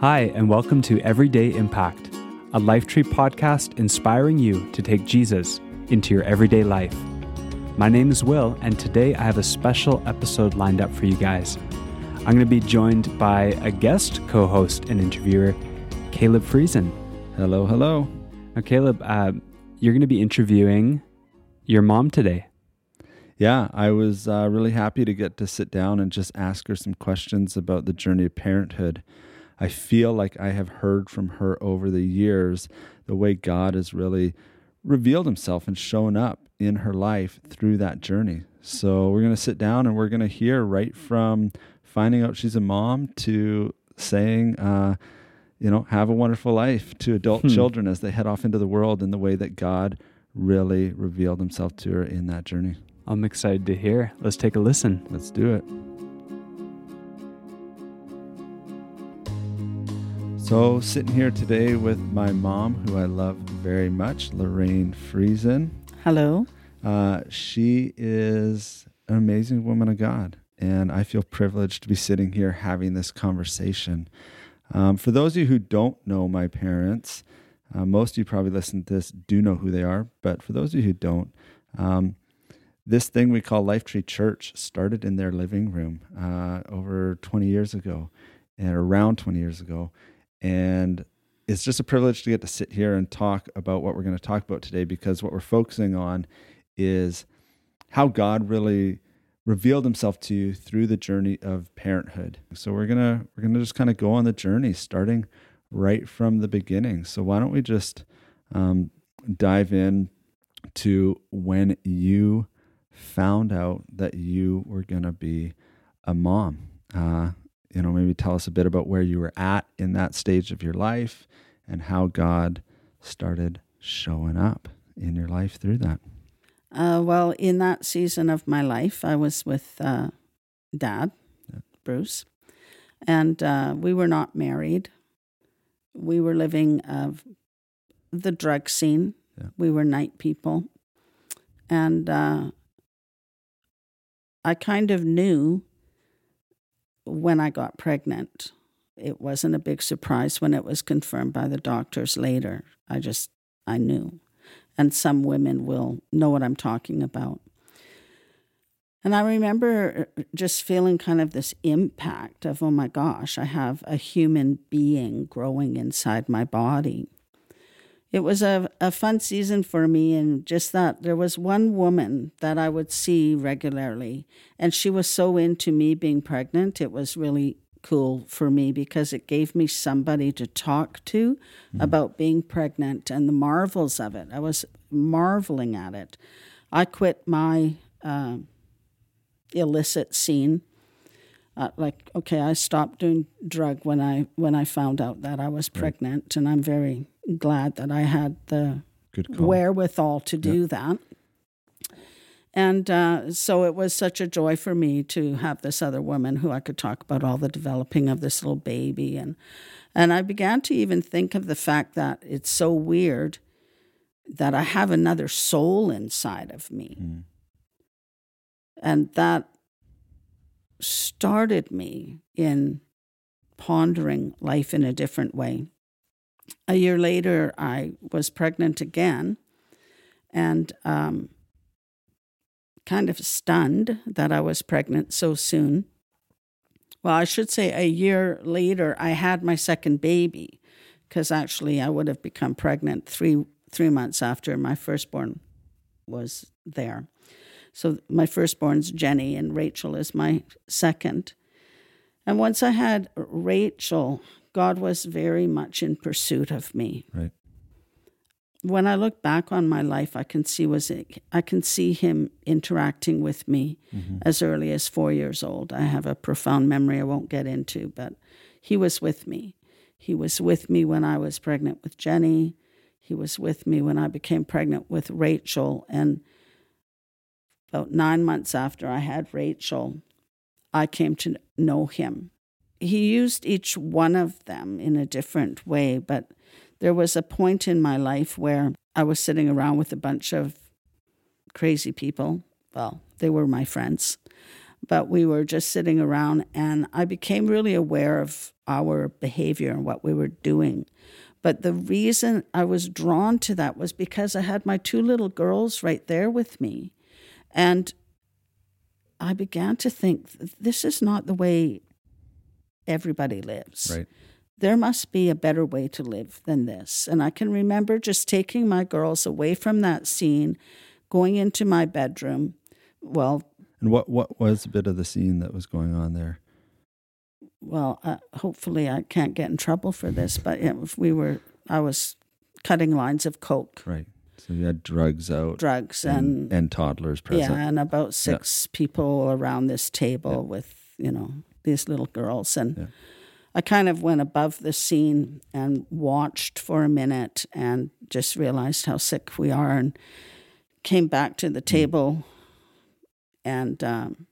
Hi, and welcome to Everyday Impact, a Lifetree podcast inspiring you to take Jesus into your everyday life. My name is Will, and today I have a special episode lined up for you guys. I'm going to be joined by a guest co host and interviewer, Caleb Friesen. Hello, hello. Now, Caleb, uh, you're going to be interviewing your mom today. Yeah, I was uh, really happy to get to sit down and just ask her some questions about the journey of parenthood. I feel like I have heard from her over the years the way God has really revealed himself and shown up in her life through that journey. So we're going to sit down and we're going to hear right from finding out she's a mom to saying, uh, you know, have a wonderful life to adult hmm. children as they head off into the world in the way that God really revealed himself to her in that journey. I'm excited to hear. Let's take a listen. Let's do it. So, sitting here today with my mom, who I love very much, Lorraine Friesen. Hello. Uh, she is an amazing woman of God, and I feel privileged to be sitting here having this conversation. Um, for those of you who don't know my parents, uh, most of you probably listen to this do know who they are, but for those of you who don't, um, this thing we call Lifetree Church started in their living room uh, over 20 years ago, and around 20 years ago, and it's just a privilege to get to sit here and talk about what we're going to talk about today because what we're focusing on is how God really revealed himself to you through the journey of parenthood. So we're going to we're going to just kind of go on the journey starting right from the beginning. So why don't we just um, dive in to when you found out that you were going to be a mom. Uh, you know, maybe tell us a bit about where you were at in that stage of your life and how God started showing up in your life through that. Uh, well, in that season of my life, I was with uh, Dad, yeah. Bruce, and uh, we were not married. We were living of the drug scene. Yeah. We were night people, and uh, I kind of knew when I got pregnant. It wasn't a big surprise when it was confirmed by the doctors later. I just, I knew. And some women will know what I'm talking about. And I remember uh, just feeling kind of this impact of, oh my gosh, I have a human being growing inside my body it was a, a fun season for me and just that there was one woman that I would see regularly and she was so into me being pregnant it was really cool for me because it gave me somebody to talk to mm. about being pregnant and the marvels of it. I was marveling at it. I quit my uh, illicit scene. Uh, like okay, I stopped doing drug when I when I found out that I was pregnant, right. and I'm very glad that I had the wherewithal to do yep. that. And uh, so it was such a joy for me to have this other woman who I could talk about all the developing of this little baby. And, and I began to even think of the fact that it's so weird that I have another soul inside of me. Mm. And that started me in pondering life in a different way a year later, I was pregnant again and um, kind of stunned that I was pregnant so soon. Well, I should say a year later, I had my second baby because actually I would have become pregnant three three months after my firstborn was there. So my firstborn's Jenny, and Rachel is my second. And once I had Rachel, God was very much in pursuit of me. Right. When I look back on my life, I can see was it, I can see him interacting with me mm-hmm. as early as four years old. I have a profound memory I won't get into, but he was with me. He was with me when I was pregnant with Jenny. He was with me when I became pregnant with Rachel. And about nine months after I had Rachel, I came to know him he used each one of them in a different way, but there was a point in my life where I was sitting around with a bunch of crazy people. Well, they were my friends. but we were just sitting around, and I became really aware of our behavior and what we were doing. But the reason I was drawn to that was because I had my two little girls right there with me. And I began to think this is not the way everybody lives. Right. There must be a better way to live than this. And I can remember just taking my girls away from that scene, going into my bedroom. Well, and what what was a bit of the scene that was going on there? Well, uh, hopefully I can't get in trouble for this, but if we were, I was cutting lines of coke. Right. So you had drugs out, drugs and and, and toddlers present. yeah, and about six people around this table Yeah. with you know these little girls, and Yeah. I kind of went above the scene and watched for a minute, and just realized how sick we are, and came back to Mm. the table, and um,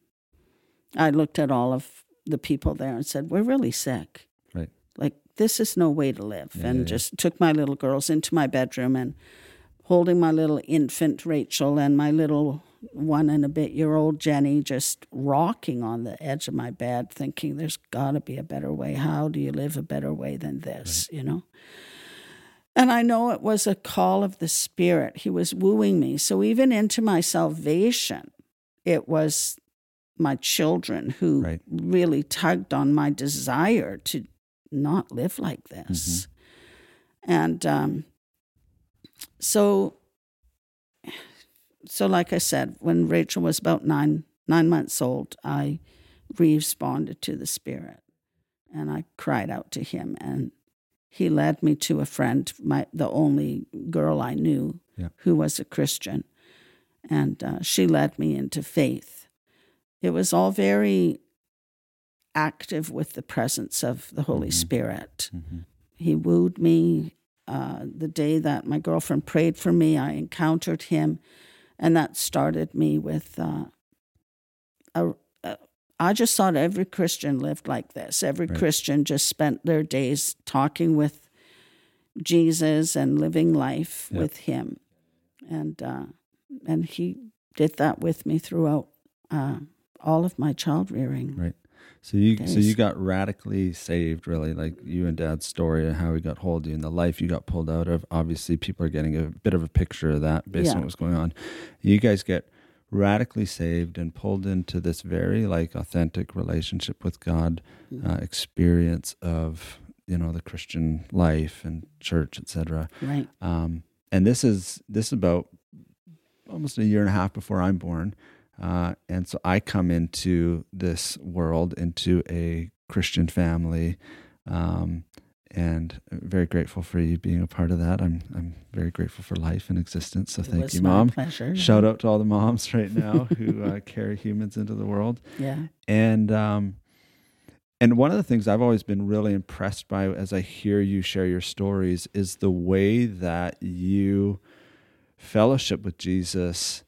I looked at all of the people there and said, "We're really sick." Right. like this is no way to live Yeah, and yeah. just took my little girls into my bedroom and holding my little infant rachel and my little one and a bit year old jenny just rocking on the edge of my bed thinking there's got to be a better way. How do you live a better way than this? You know? And i know it was a call of the spirit. He was wooing me. So even into my salvation it was my children who Right. really tugged on my desire to not live like this. And um, so, so like I said, when Rachel was about nine nine months old, I responded to the Spirit, and I cried out to Him, and He led me to a friend, my the only girl I knew Yeah. who was a Christian, and uh, she led me into faith. It was all very active with the presence of the Holy Mhm. Spirit. Mhm. He wooed me. Uh, the day that my girlfriend prayed for me, I encountered him, and that started me with. Uh, a, a, I just thought every Christian lived like this. Every Right. Christian just spent their days talking with Jesus and living life Yep. with Him, and uh, and He did that with me throughout uh, all of my child rearing. Right. So you so you got radically saved, really, like you and Dad's story of how he got hold of you and the life you got pulled out of. Obviously, people are getting a bit of a picture of that based on Yeah. what was going on. You guys get radically saved and pulled into this very like authentic relationship with God, Mm-hmm. uh, experience of you know the Christian life and church, etc. Right. Um, and this is this is about almost a year and a half before I'm born. Uh, and so I come into this world, into a Christian family, um, and very grateful for you being a part of that. I'm I'm very grateful for life and existence. So It thank you, Mom. Pleasure. Shout out to all the moms right now who uh, carry humans into the world. Yeah. And um, and one of the things I've always been really impressed by as I hear you share your stories is the way that you fellowship with Jesus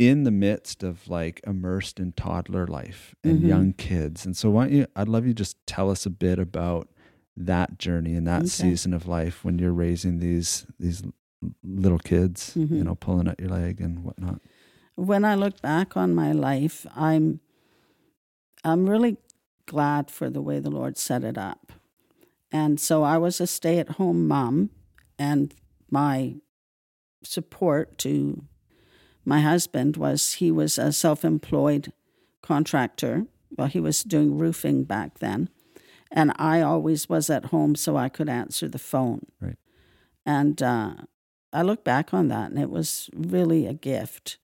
in the midst of like immersed in toddler life and Mhm. young kids. And so why don't you I'd love you just tell us a bit about that journey and that Okay. season of life when you're raising these these little kids, you Mhm. know, pulling at your leg and whatnot. when I look back on my life, I'm I'm really glad for the way the Lord set it up. And so I was a stay-at-home mom and my support to my husband was he was a self-employed contractor. Well, he was doing roofing back then. And I always was at home so I could answer the phone. Right. And uh, I look back on that and it was really a gift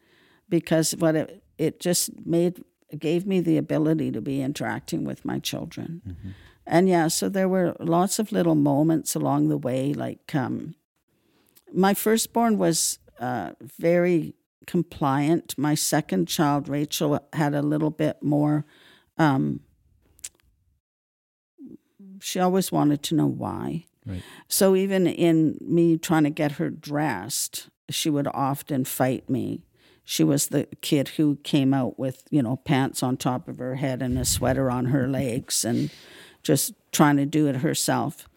because what it, it just made gave me the ability to be interacting with my children. Mm-hmm. And yeah, so there were lots of little moments along the way. Like um, my firstborn was uh, very compliant. My second child, Rachel, had a little bit more. Um, she always wanted to know why. Right. So even in me trying to get her dressed, she would often fight me. She was the kid who came out with, you know, pants on top of her head and a sweater on her legs and just trying to do it herself.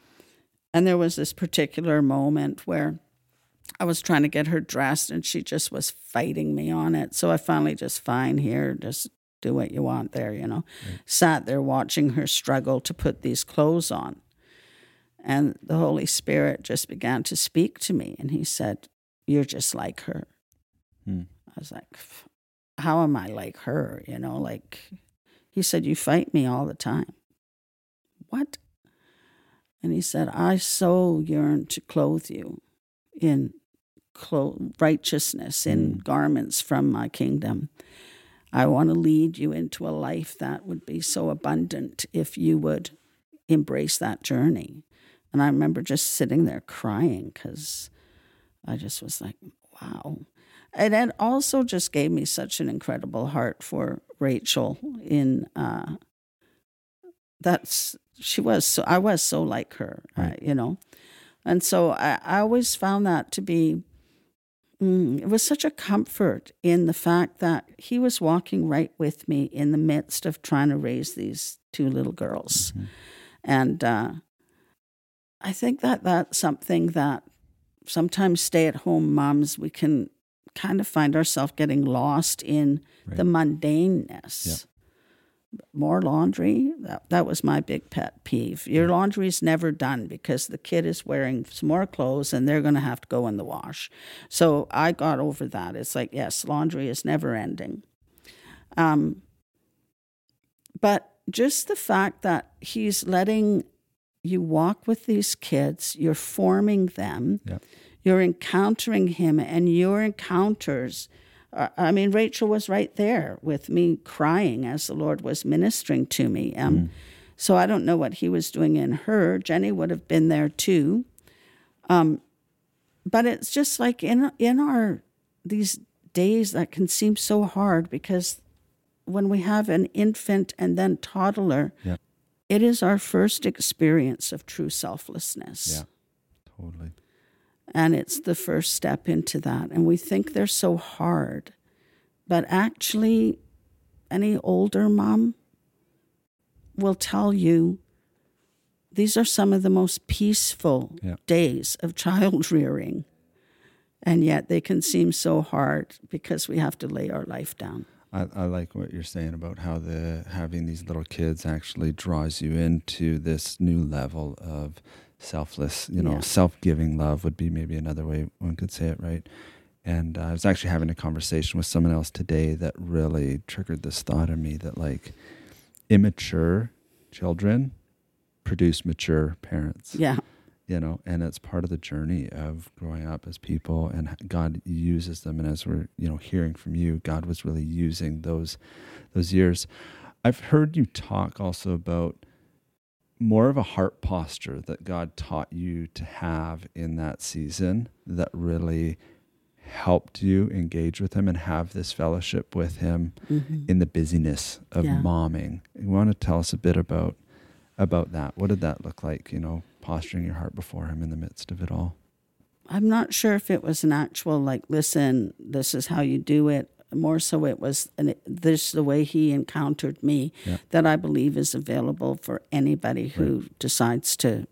And there was this particular moment where I was trying to get her dressed and she just was fighting me on it. So I finally just, fine, here, just do what you want there, you know. Right. Sat there watching her struggle to put these clothes on. And the Holy Spirit just began to speak to me. And he said, You're just like her. Hmm. I was like, How am I like her? You know, like, he said, You fight me all the time. What? And he said, I so yearn to clothe you in clo- righteousness, in mm. garments from my kingdom. I want to lead you into a life that would be so abundant if you would embrace that journey. And I remember just sitting there crying because I just was like, wow. And it also just gave me such an incredible heart for Rachel in uh, that's she was so I was so like her, uh, right. uh, you know, and so I, I always found that to be mm, it was such a comfort in the fact that he was walking right with me in the midst of trying to raise these two little girls, mm-hmm. and uh, I think that that's something that sometimes stay at home moms we can kind of find ourselves getting lost in right. the mundaneness. Yeah more laundry. That, that was my big pet peeve. Your mm. laundry is never done because the kid is wearing some more clothes and they're going to have to go in the wash. So I got over that. It's like, yes, laundry is never ending. Um, but just the fact that he's letting you walk with these kids, you're forming them, yep. you're encountering him, and your encounters I mean, Rachel was right there with me crying as the Lord was ministering to me. Um, mm. So I don't know what he was doing in her. Jenny would have been there too. Um, but it's just like in in our these days that can seem so hard because when we have an infant and then toddler, yeah. it is our first experience of true selflessness. Yeah, totally. And it's the first step into that. And we think they're so hard. But actually, any older mom will tell you these are some of the most peaceful yeah. days of child rearing. And yet they can seem so hard because we have to lay our life down. I, I, like what you're saying about how the having these little kids actually draws you into this new level of selfless, you know, yeah. self-giving love would be maybe another way one could say it, right? And uh, I was actually having a conversation with someone else today that really triggered this thought in me that like immature children produce mature parents. Yeah. You know, and it's part of the journey of growing up as people and God uses them and as we're, you know, hearing from you, God was really using those those years. I've heard you talk also about more of a heart posture that God taught you to have in that season that really helped you engage with him and have this fellowship with him mm-hmm. in the busyness of yeah. momming. You want to tell us a bit about about that? What did that look like, you know, posturing your heart before him in the midst of it all? I'm not sure if it was an actual like listen, this is how you do it more so it was an, this the way he encountered me yeah. that I believe is available for anybody who right. decides to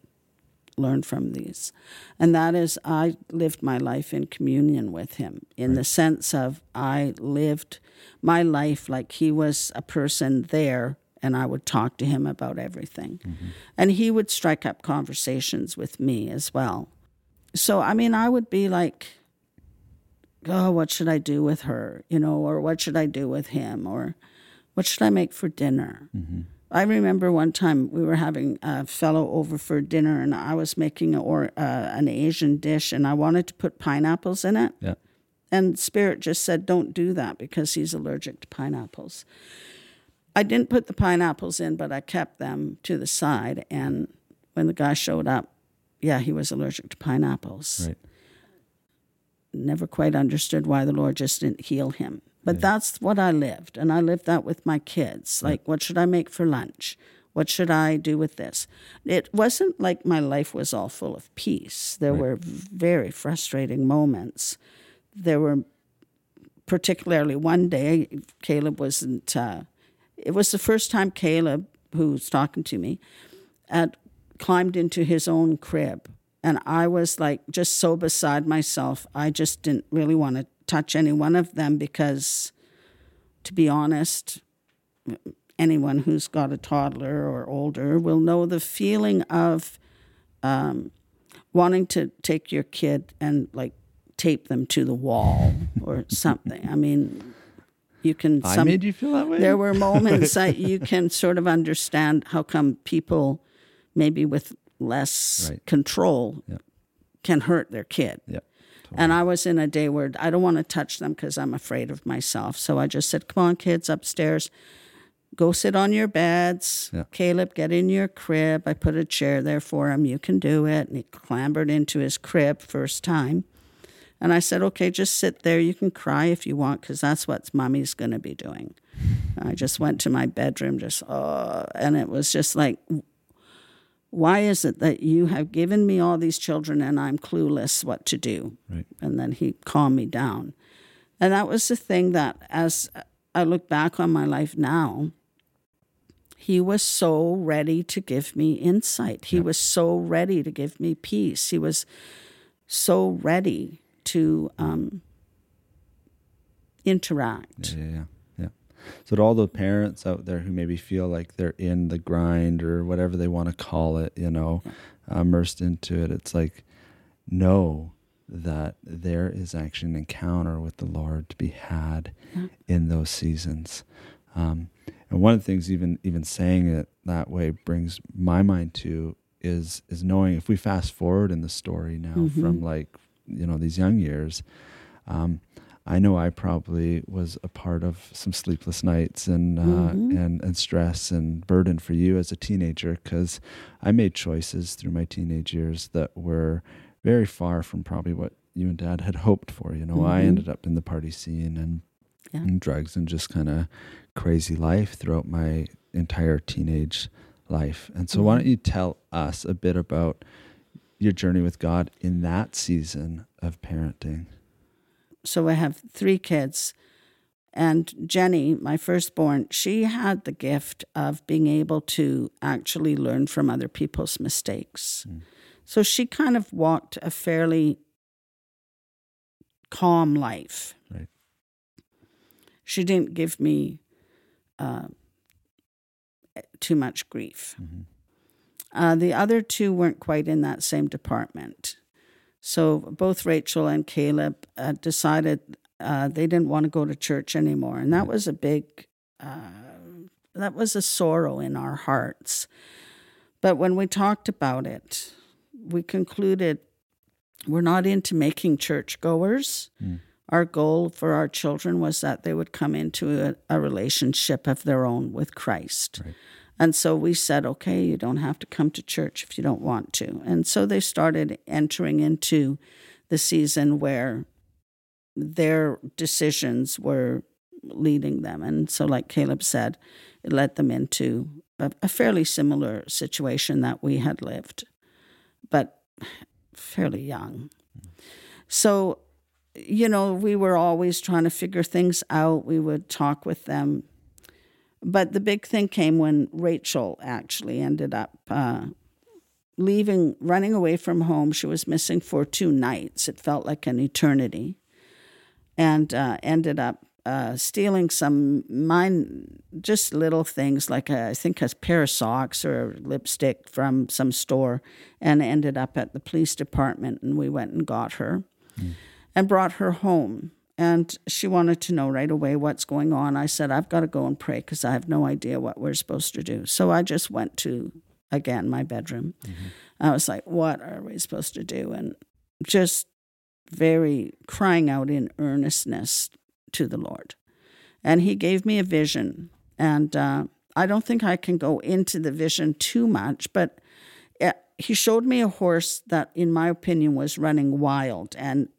learn from these. And that is I lived my life in communion with him in right. the sense of I lived my life like he was a person there and I would talk to him about everything. Mm-hmm. And he would strike up conversations with me as well. So I mean I would be like oh, what should I do with her? You know, or what should I do with him? Or what should I make for dinner? Mm-hmm. I remember one time we were having a fellow over for dinner, and I was making a, or uh, an Asian dish, and I wanted to put pineapples in it. Yeah. And Spirit just said, "Don't do that because he's allergic to pineapples." I didn't put the pineapples in, but I kept them to the side. And when the guy showed up, yeah, he was allergic to pineapples. Right never quite understood why the Lord just didn't heal him. But yeah. that's what I lived. And I lived that with my kids. Like, what should I make for lunch? What should I do with this? It wasn't like my life was all full of peace. There right. were very frustrating moments. There were particularly one day, Caleb wasn't, uh, it was the first time Caleb, who was talking to me, had climbed into his own crib and I was like just so beside myself. I just didn't really want to touch any one of them because, to be honest, anyone who's got a toddler or older will know the feeling of um, wanting to take your kid and like tape them to the wall or something. I mean, you can. I made you feel that way. There were moments that you can sort of understand how come people, maybe with less Right. control, Yep. can hurt their kid. Yeah. And I was in a day where I don't want to touch them because I'm afraid of myself. So I just said, "Come on, kids, upstairs." Go sit on your beds. Caleb, get in your crib. I put a chair there for him. You can do it. And he clambered into his crib first time. And I said, okay, just sit there. You can cry if you want, because that's what mommy's going to be doing. I just went to my bedroom, just, oh, and it was just like, why is it that you have given me all these children and I'm clueless what to do? Right. And then he calmed me down. And that was the thing that, as I look back on my life now, he was so ready to give me insight. He was so ready to give me peace. He was so ready to um, interact. Yeah, yeah, yeah, yeah. So to all the parents out there who maybe feel like they're in the grind or whatever they want to call it, you know, immersed into it, it's like know that there is actually an encounter with the Lord to be had Yeah. in those seasons. Um, and one of the things, even even saying it that way, brings my mind to is is knowing if we fast forward in the story now Mhm. from like you know these young years. Um, I know I probably was a part of some sleepless nights and uh, Mhm. and and stress and burden for you as a teenager because I made choices through my teenage years that were very far from probably what you and Dad had hoped for. You know, I Mhm. ended up in the party scene and, Yeah. and drugs and just kind of crazy life throughout my entire teenage life. And so, why Mhm. don't you tell us a bit about your journey with God in that season of parenting? So I have three kids. And Jenny, my firstborn, she had the gift of being able to actually learn from other people's mistakes. Mm. So she kind of walked a fairly calm life. Right. She didn't give me uh, too much grief. Mm-hmm. Uh, the other two weren't quite in that same department. So both Rachel and Caleb uh, decided uh, they didn't want to go to church anymore. And that was a big, uh, that was a sorrow in our hearts. But when we talked about it, we concluded we're not into making churchgoers. Mm. Our goal for our children was that they would come into a, a relationship of their own with Christ. Right. And so we said, okay, you don't have to come to church if you don't want to. And so they started entering into the season where their decisions were leading them. And so, like Caleb said, it led them into a, a fairly similar situation that we had lived, but fairly young. So, you know, we were always trying to figure things out. We would talk with them but the big thing came when Rachel actually ended up uh, leaving, running away from home. She was missing for two nights. It felt like an eternity. And uh, ended up uh, stealing some mine, just little things like a, I think a pair of socks or lipstick from some store, and ended up at the police department. And we went and got her and brought her home. And she wanted to know right away what's going on. I said, I've got to go and pray because I have no idea what we're supposed to do. So I just went to, again, my bedroom. I was like, what are we supposed to do? And just very crying out in earnestness to the Lord. And He gave me a vision. And uh, I don't think I can go into the vision too much, but uh, He showed me a horse that, in my opinion, was running wild. And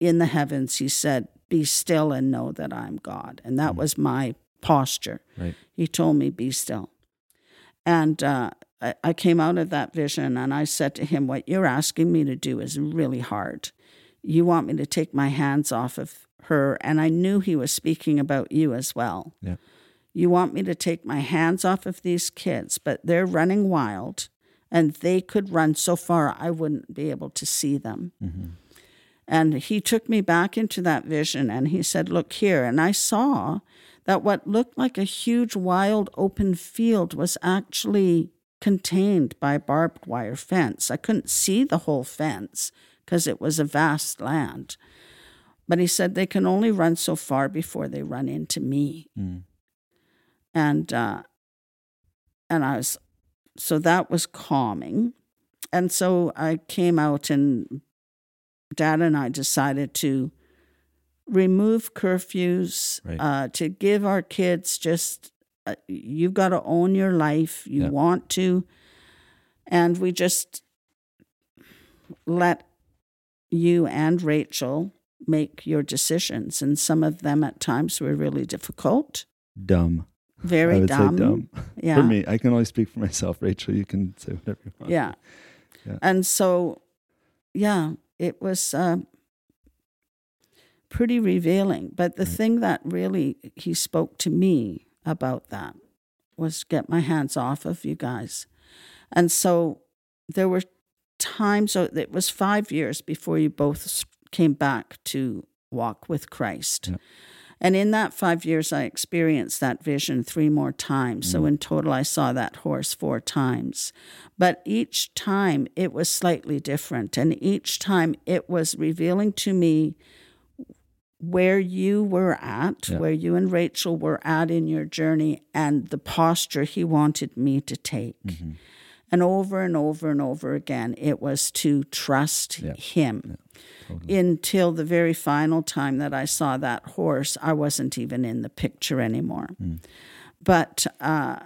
in the heavens, He said, Be still and know that I'm God. And that was my posture. Right. He told me, Be still. And uh, I, I came out of that vision and I said to him, What you're asking me to do is really hard. You want me to take my hands off of her. And I knew he was speaking about you as well. Yeah. You want me to take my hands off of these kids, but they're running wild and they could run so far I wouldn't be able to see them. Mm-hmm. And he took me back into that vision and he said, Look here. And I saw that what looked like a huge wild open field was actually contained by a barbed wire fence. I couldn't see the whole fence because it was a vast land. But he said they can only run so far before they run into me. Mm. And uh, and I was so that was calming. And so I came out and dad and I decided to remove curfews, Right. uh, to give our kids just, uh, you've got to own your life. You Yeah. want to. And we just let you and Rachel make your decisions. And some of them at times were really difficult, Dumb. Very dumb. dumb. Yeah. For me, I can only speak for myself. Rachel, you can say whatever you want. Yeah. Yeah. And so, yeah, it was uh, pretty revealing. But the thing that really he spoke to me about that was get my hands off of you guys. And so there were times, so it was five years before you both came back to walk with Christ. Yeah. And in that five years, I experienced that vision three more times. So Mm. in total, I saw that horse four times. But each time it was slightly different. And each time it was revealing to me where you were at, Yeah. where you and Rachel were at in your journey, and the posture he wanted me to take. Mhm. And over and over and over again, it was to trust him Totally. until the very final time that I saw that horse, I wasn't even in the picture anymore. Mm. But uh,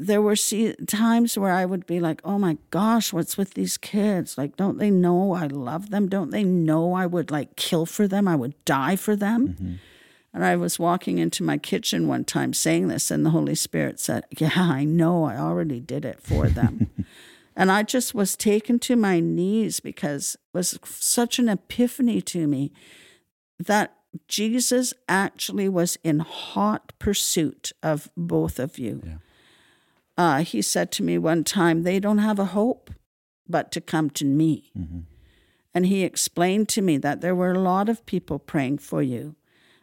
there were see- times where I would be like, oh my gosh, what's with these kids? Like, don't they know I love them? Don't they know I would like kill for them? I would die for them? Mhm. And I was walking into my kitchen one time saying this, and the Holy Spirit said, Yeah, I know, I already did it for them. and I just was taken to my knees because it was such an epiphany to me that Jesus actually was in hot pursuit of both of you. Yeah. Uh, he said to me one time, They don't have a hope but to come to me. Mhm. And he explained to me that there were a lot of people praying for you.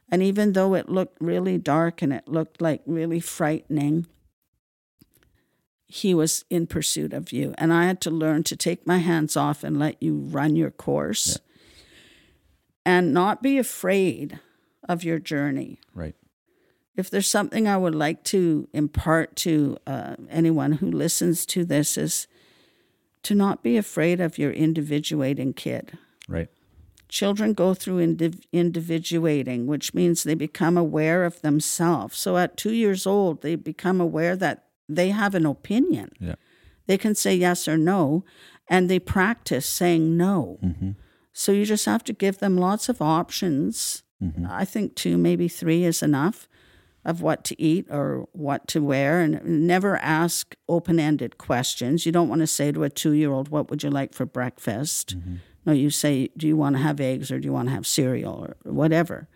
And even though it looked really dark and it looked like really frightening, he was in pursuit of you. And I had to learn to take my hands off and let you run your course and not be afraid of your journey. Right. If there's something I would like to impart to uh, anyone who listens to this, is to not be afraid of your individuating kid. Right. Children go through indiv- individuating, which means they become aware of themselves. So at two years old, they become aware that they have an opinion. Yeah. They can say yes or no, and they practice saying no. hmm So you just have to give them lots of options. hmm I think two, maybe three is enough of what to eat or what to wear, and never ask open ended questions. You don't want to say to a two year old, What would you like for breakfast? Mm-hmm. No, you say, Do you want to have eggs or do you want to have cereal or whatever?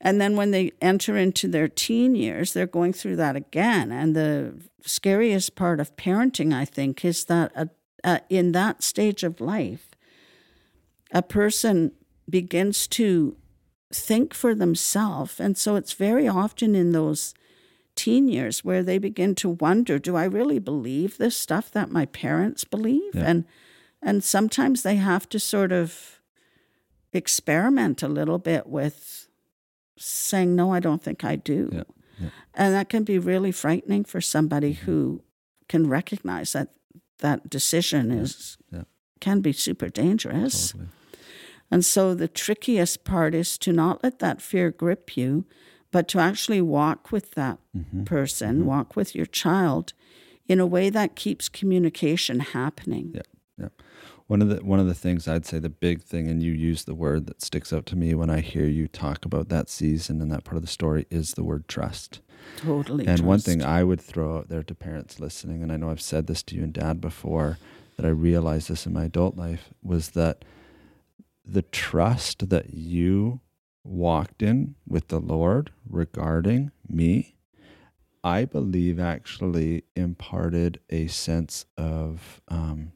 And then when they enter into their teen years, they're going through that again. And the scariest part of parenting, I think, is that uh, uh, in that stage of life, a person begins to think for themselves. And so it's very often in those teen years where they begin to wonder do I really believe this stuff that my parents believe? Yeah. And and sometimes they have to sort of experiment a little bit with saying no, I don't think I do. Yeah, yeah. And that can be really frightening for somebody Mm-hmm. who can recognize that that decision is yeah. can be super dangerous. Totally. And so the trickiest part is to not let that fear grip you, but to actually walk with that Mhm. person, walk with your child in a way that keeps communication happening. Yeah. Yeah. One of the one of the things I'd say the big thing, and you use the word that sticks out to me when I hear you talk about that season and that part of the story is the word trust. Totally. and one thing I would throw out there to parents listening, and I know I've said this to you and dad before, that I realized this in my adult life, was that the trust that you walked in with the Lord regarding me, I believe actually imparted a sense of um,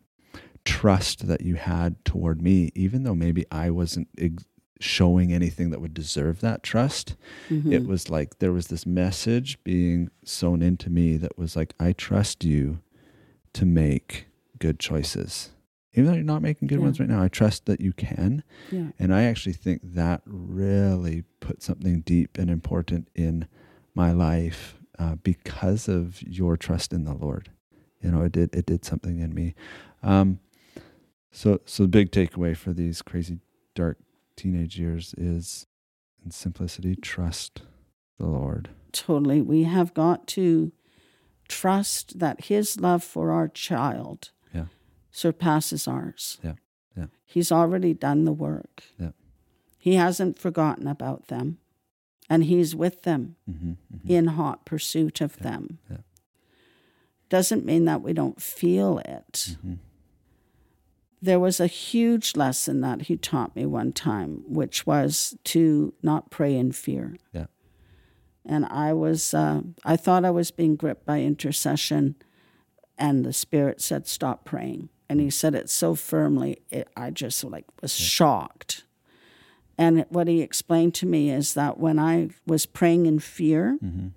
trust that you had toward me, even though maybe I wasn't ex- showing anything that would deserve that trust. Mhm. It was like there was this message being sown into me that was like, I trust you to make good choices. Even though you're not making good Yeah. ones right now, I trust that you can. yeah. And I actually think that really put something deep and important in my life uh, because of your trust in the Lord. You know, it did it did something in me. Um, so so the big takeaway for these crazy dark teenage years is in simplicity, trust the Lord. Totally. We have got to trust that his love for our child Yeah. surpasses ours. Yeah. Yeah. He's already done the work. Yeah. He hasn't forgotten about them. And he's with them Mm-hmm, mm-hmm. in hot pursuit of Yeah. them. Yeah. Doesn't mean that we don't feel it. hmm There was a huge lesson that he taught me one time, which was to not pray in fear. Yeah. And I was, uh, I thought I was being gripped by intercession, and the Spirit said, "Stop praying." And He said it so firmly, it, I just like was shocked. And what He explained to me is that when I was praying in fear, Mm-hmm.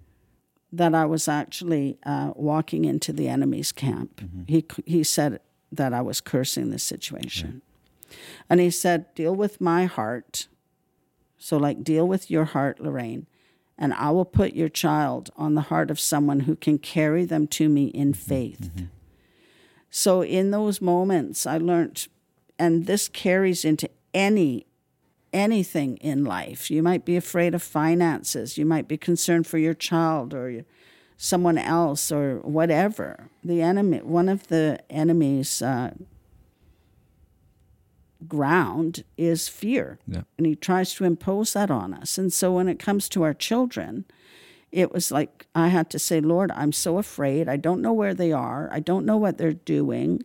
that I was actually uh, walking into the enemy's camp. He he said that I was cursing the situation, and he said, "Deal with my heart." So, like, deal with your heart, Lorraine, and I will put your child on the heart of someone who can carry them to me in mm-hmm. faith. Mm-hmm. So, in those moments, I learned, and this carries into any anything in life. You might be afraid of finances. You might be concerned for your child or your, someone else or whatever. The enemy, one of the enemy's uh, ground is fear, Yeah. and he tries to impose that on us. And so, when it comes to our children, it was like I had to say, Lord, I'm so afraid. I don't know where they are. I don't know what they're doing.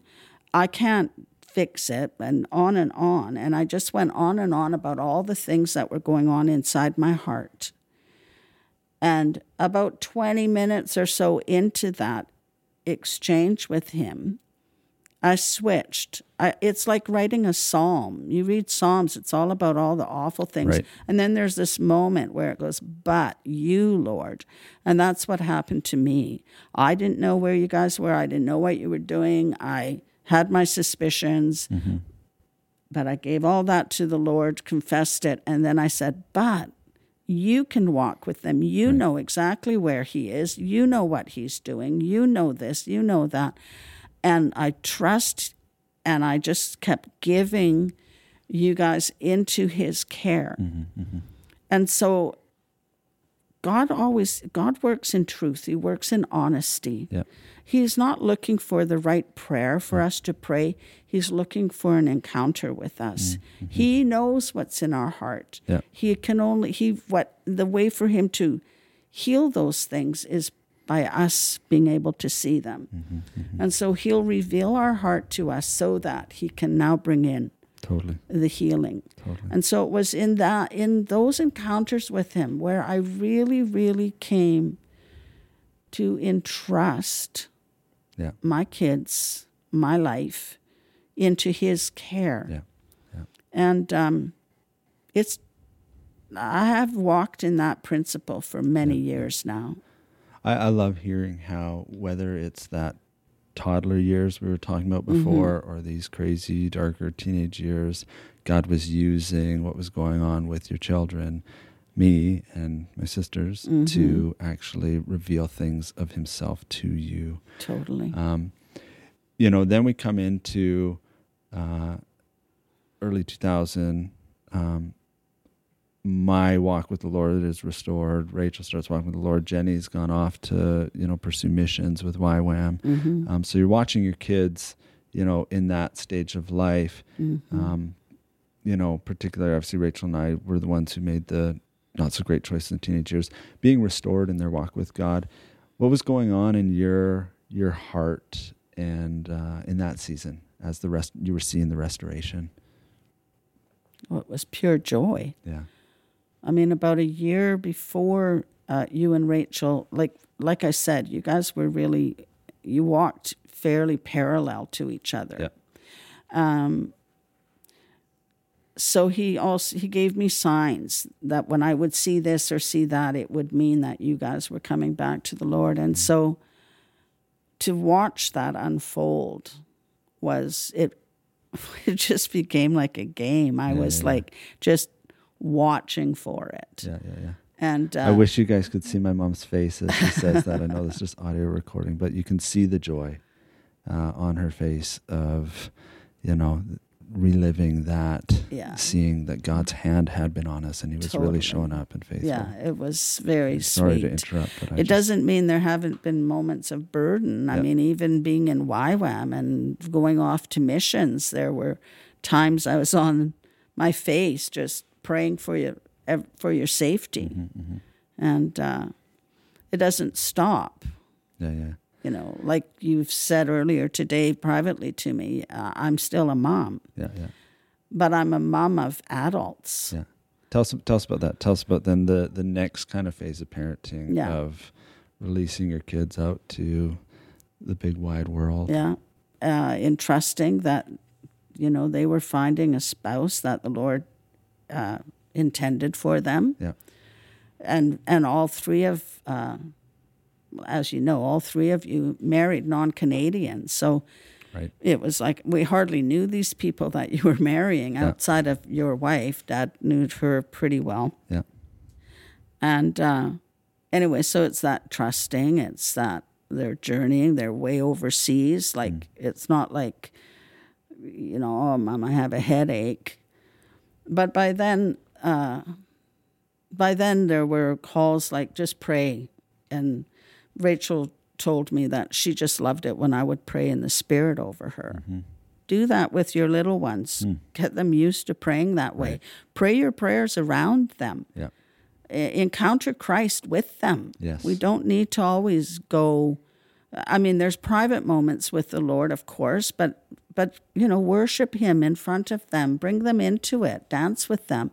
I can't fix it, and on and on. And I just went on and on about all the things that were going on inside my heart. And about 20 minutes or so into that exchange with him, I switched. I, it's like writing a psalm. You read Psalms, it's all about all the awful things. Right. And then there's this moment where it goes, But you, Lord. And that's what happened to me. I didn't know where you guys were. I didn't know what you were doing. I had my suspicions, mm-hmm. but I gave all that to the Lord, confessed it. And then I said, But you can walk with them. You know exactly where he is. You know what he's doing. You know this. You know that. And I trust, and I just kept giving you guys into his care. Mm-hmm, mm-hmm. And so God always, God works in truth, He works in honesty. Yeah. He's not looking for the right prayer for mm. us to pray. He's looking for an encounter with us. Mm, mm-hmm. He knows what's in our heart. Yeah. He can only he what the way for him to heal those things is by us being able to see them. Mm-hmm, mm-hmm. And so he'll reveal our heart to us so that he can now bring in Totally. the healing. Totally. And so it was in that in those encounters with him where I really, really came to entrust Yeah. my kids, my life, into his care. Yeah. Yeah. And um, it's I have walked in that principle for many years now. I, I love hearing how whether it's that toddler years we were talking about before or these crazy darker teenage years god was using what was going on with your children me and my sisters to actually reveal things of himself to you. Totally. um, you know then we come into uh, early 2000 um, my walk with the lord is restored. Rachel starts walking with the lord. Jenny's gone off to you know pursue missions with ywam hmm um, so you're watching your kids you know in that stage of life. Hmm um, you know particularly obviously rachel and i were the ones who made the not so great choice in teenage years being restored in their walk with god. What was going on in your your heart and uh, in that season as the rest you were seeing the restoration? Well, it was pure joy. yeah I mean, about a year before uh, you and Rachel, like like I said, you guys were really you walked fairly parallel to each other. Yeah. Um, so he also he gave me signs that when I would see this or see that, it would mean that you guys were coming back to the Lord. And so to watch that unfold was it it just became like a game. I Yeah, was yeah, yeah. like just watching for it. Yeah, yeah, yeah. And uh, I wish you guys could see my mom's face as she says that. I know this is just audio recording, but you can see the joy uh, on her face of, you know, reliving that, Yeah. seeing that God's hand had been on us and He was Totally. really showing up and faithful. yeah, it was very Sorry sweet. to interrupt, but I it just- doesn't mean there haven't been moments of burden. I mean, even being in YWAM and going off to missions, there were times I was on my face just praying for you for your safety, Mm-hmm, and uh, it doesn't stop. Yeah, yeah, You know, like you've said earlier today privately to me, uh, I'm still a mom, yeah, yeah, but I'm a mom of adults. yeah. Tell us, tell us about that. Tell us about then the the next kind of phase of parenting Yeah. of releasing your kids out to the big wide world. Yeah. Uh, in trusting that, you know, they were finding a spouse that the Lord uh, intended for them. Yeah. And, and all three of, uh, as you know, all three of you married non Canadians. So Right. it was like we hardly knew these people that you were marrying Yeah. outside of your wife. Dad knew her pretty well. Yeah. And uh, anyway, so it's that trusting. It's that they're journeying. They're way overseas. Like it's not like, you know, oh, mom, I have a headache. But by then, uh, by then there were calls like just pray, and Rachel told me that she just loved it when I would pray in the spirit over her. Do that with your little ones. Get them used to praying that way. Pray your prayers around them Yeah. encounter Christ with them. Yes. We don't need to always go I mean there's private moments with the Lord of course, but but you know worship him in front of them, bring them into it, dance with them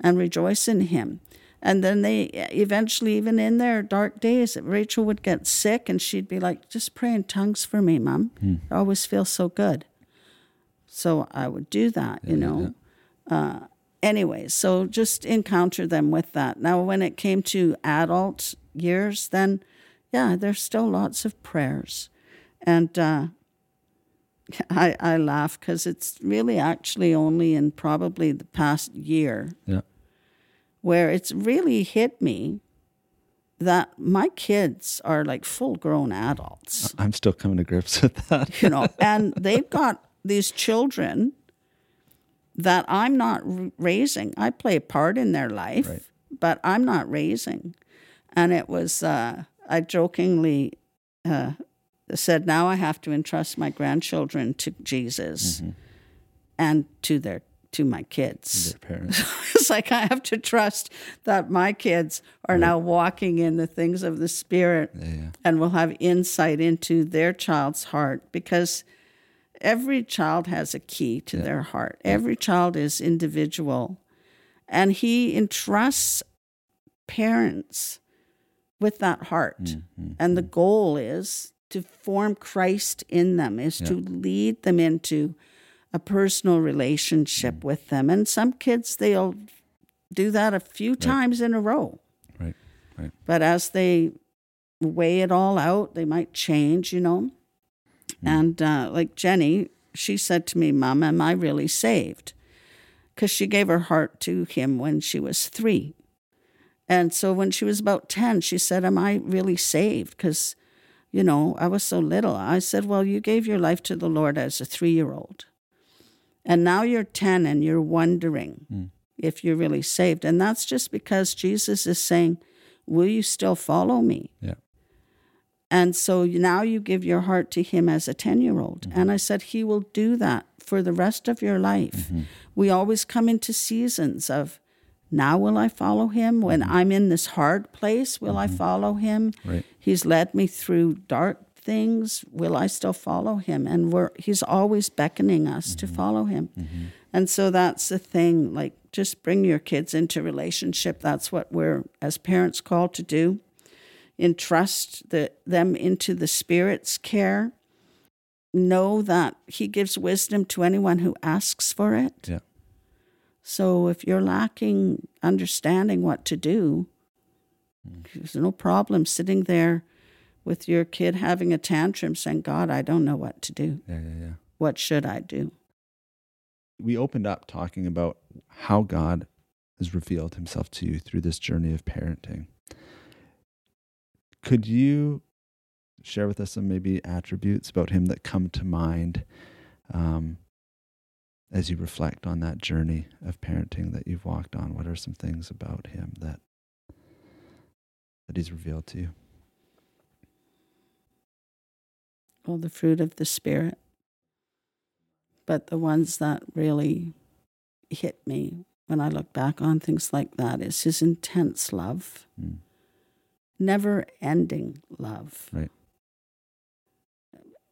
and rejoice in him. And then they eventually even in their dark days Rachel would get sick and she'd be like just pray in tongues for me, mom. I always feel so good. So I would do that, you know uh anyway, so just encounter them with that. Now, when it came to adult years, then yeah, there's still lots of prayers, and uh, I I laugh because it's really actually only in probably the past year Yeah. where it's really hit me that my kids are like full grown adults I'm still coming to grips with that. you know, and they've got these children that I'm not raising. I play a part in their life, Right. but I'm not raising. And it was, uh, I jokingly uh, said, now I have to entrust my grandchildren to Jesus and to their to my kids. It's like I have to trust that my kids are now walking in the things of the Spirit Yeah, yeah. and will have insight into their child's heart because every child has a key to their heart. Every child is individual. And he entrusts parents with that heart. Mm-hmm. And the goal is to form Christ in them, is to lead them into a personal relationship Mm. with them. And some kids, they'll do that a few times in a row. Right. Right. But as they weigh it all out, they might change, you know. And uh, like Jenny, she said to me, Mom, am I really saved? Because she gave her heart to him when she was three. And so when she was about 10, she said, Am I really saved? Because, you know, I was so little. I said, Well, you gave your life to the Lord as a three year old. And now you're 10 and you're wondering hmm. if you're really saved. And that's just because Jesus is saying, Will you still follow me? Yeah. And so now you give your heart to him as a 10 year old. Mm-hmm. And I said, He will do that for the rest of your life. Mm-hmm. We always come into seasons of, now will I follow him? When mm-hmm. I'm in this hard place, will I mm-hmm. follow him? Right. He's led me through dark things. Will I still follow him? And we're, he's always beckoning us to mm-hmm. follow him. And so that's the thing. Like, just bring your kids into relationship. That's what we're, as parents, called to do entrust the, them into the Spirit's care. Know that He gives wisdom to anyone who asks for it. Yeah. So if you're lacking understanding what to do, there's no problem sitting there with your kid having a tantrum saying, God, I don't know what to do. Yeah, yeah, yeah. What should I do? We opened up talking about how God has revealed himself to you through this journey of parenting. Could you share with us some maybe attributes about him that come to mind um, as you reflect on that journey of parenting that you've walked on? What are some things about him that that he's revealed to you? Well, the fruit of the Spirit. But the ones that really hit me when I look back on things like that is his intense love, Mm. never ending love. Right.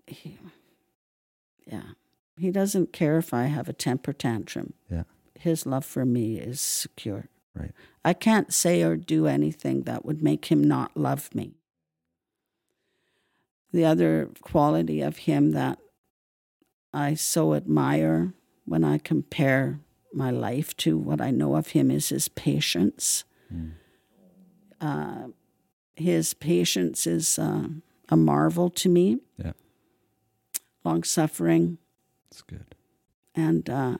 He, yeah. He doesn't care if I have a temper tantrum. Yeah. His love for me is secure. Right. I can't say or do anything that would make him not love me. The other quality of him that I so admire when I compare my life to what I know of him is his patience. Mm. Uh, his patience is uh, a marvel to me. Yeah. Long suffering, That's good. and uh,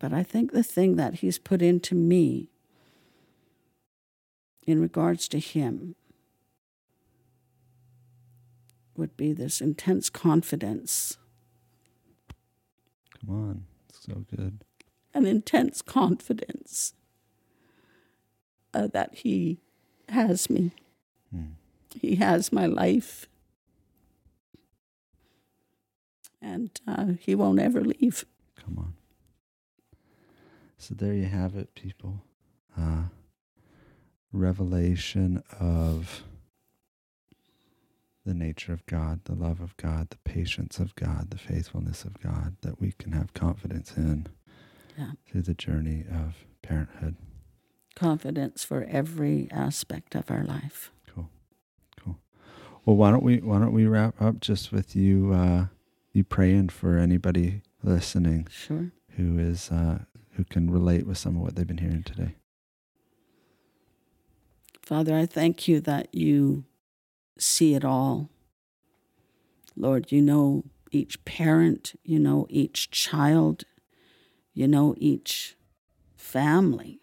but I think the thing that he's put into me in regards to him would be this intense confidence, Come on. So good. an intense confidence uh, that he has me. Mm. He has my life. And uh, he won't ever leave. Come on. So there you have it, people. Uh, revelation of the nature of God, the love of God, the patience of God, the faithfulness of God that we can have confidence in Yeah. through the journey of parenthood. Confidence for every aspect of our life. Cool. Cool. Well, why don't we why don't we wrap up just with you uh you praying for anybody listening Sure. who is uh who can relate with some of what they've been hearing today. Father, I thank you that you see it all. Lord, you know each parent, you know each child, you know each family.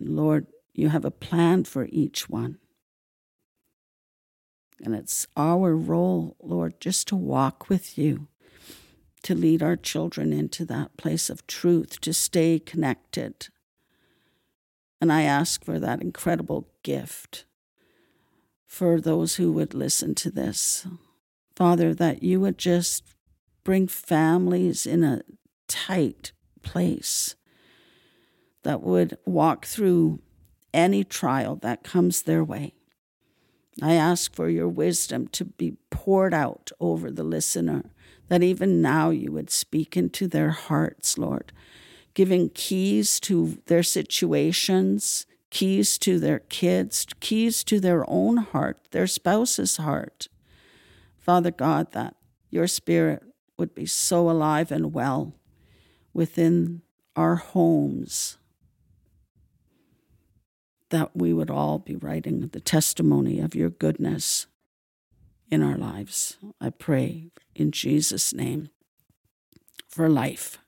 Lord, you have a plan for each one. And it's our role, Lord, just to walk with you, to lead our children into that place of truth, to stay connected. And I ask for that incredible gift for those who would listen to this. Father, that you would just bring families in a tight place that would walk through any trial that comes their way. I ask for your wisdom to be poured out over the listener, that even now you would speak into their hearts, Lord, giving keys to their situations, keys to their kids, keys to their own heart, their spouse's heart. Father God, that your spirit would be so alive and well within our homes that we would all be writing the testimony of your goodness in our lives. I pray in Jesus' name for life.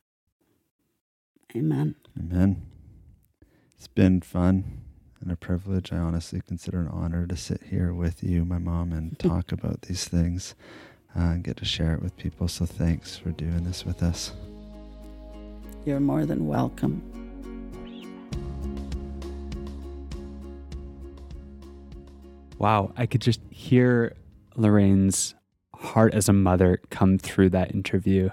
Amen. Amen. It's been fun and a privilege. I honestly consider an honor to sit here with you, my mom, and talk about these things uh, and get to share it with people. So thanks for doing this with us. You're more than welcome. Wow, I could just hear Lorraine's heart as a mother come through that interview.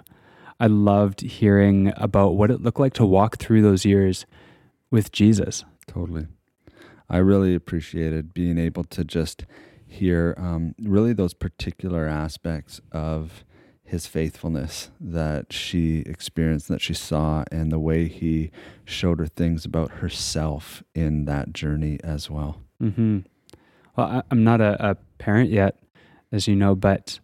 I loved hearing about what it looked like to walk through those years with Jesus. Totally. I really appreciated being able to just hear um, really those particular aspects of his faithfulness that she experienced, that she saw, and the way he showed her things about herself in that journey as well. hmm Well, I, I'm not a, a parent yet, as you know, but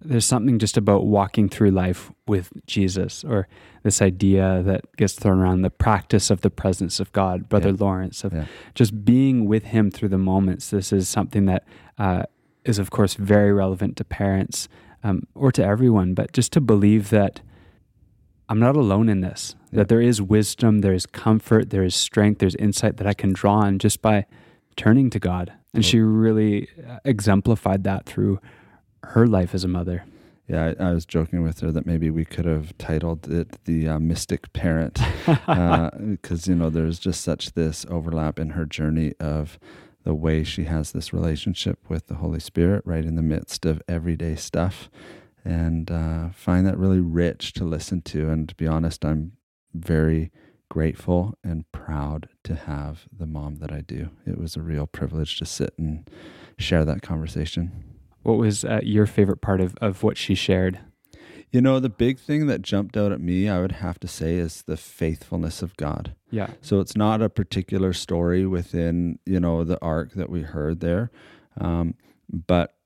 there's something just about walking through life with Jesus or this idea that gets thrown around the practice of the presence of God, Brother Yeah. Lawrence, of Yeah. just being with Him through the moments. This is something that uh, is, of course, very relevant to parents um, or to everyone, but just to believe that I'm not alone in this, Yeah. that there is wisdom, there is comfort, there is strength, there's insight that I can draw on just by turning to God. And she really uh, exemplified that through her life as a mother. Yeah, I, I was joking with her that maybe we could have titled it the uh, Mystic Parent, because you know there's just such this overlap in her journey of the way she has this relationship with the Holy Spirit right in the midst of everyday stuff, and uh, find that really rich to listen to. And to be honest, I'm very grateful and proud to have the mom that I do. It was a real privilege to sit and share that conversation. What was uh, your favorite part of, of what she shared? You know, the big thing that jumped out at me, I would have to say, is the faithfulness of God. Yeah. So it's not a particular story within, you know, the arc that we heard there. Um, but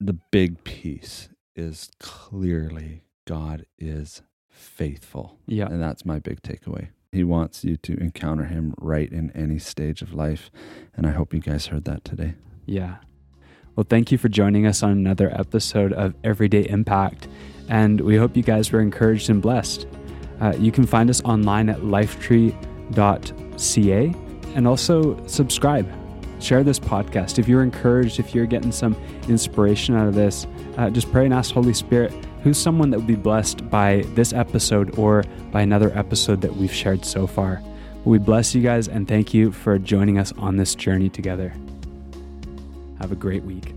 the big piece is clearly God is faithful. Yeah. And that's my big takeaway. He wants you to encounter him right in any stage of life. And I hope you guys heard that today. Yeah. Well, thank you for joining us on another episode of Everyday Impact. And we hope you guys were encouraged and blessed. Uh, you can find us online at lifetree.ca and also subscribe. Share this podcast. If you're encouraged, if you're getting some inspiration out of this, uh, just pray and ask Holy Spirit who's someone that would be blessed by this episode or by another episode that we've shared so far. We bless you guys and thank you for joining us on this journey together. Have a great week.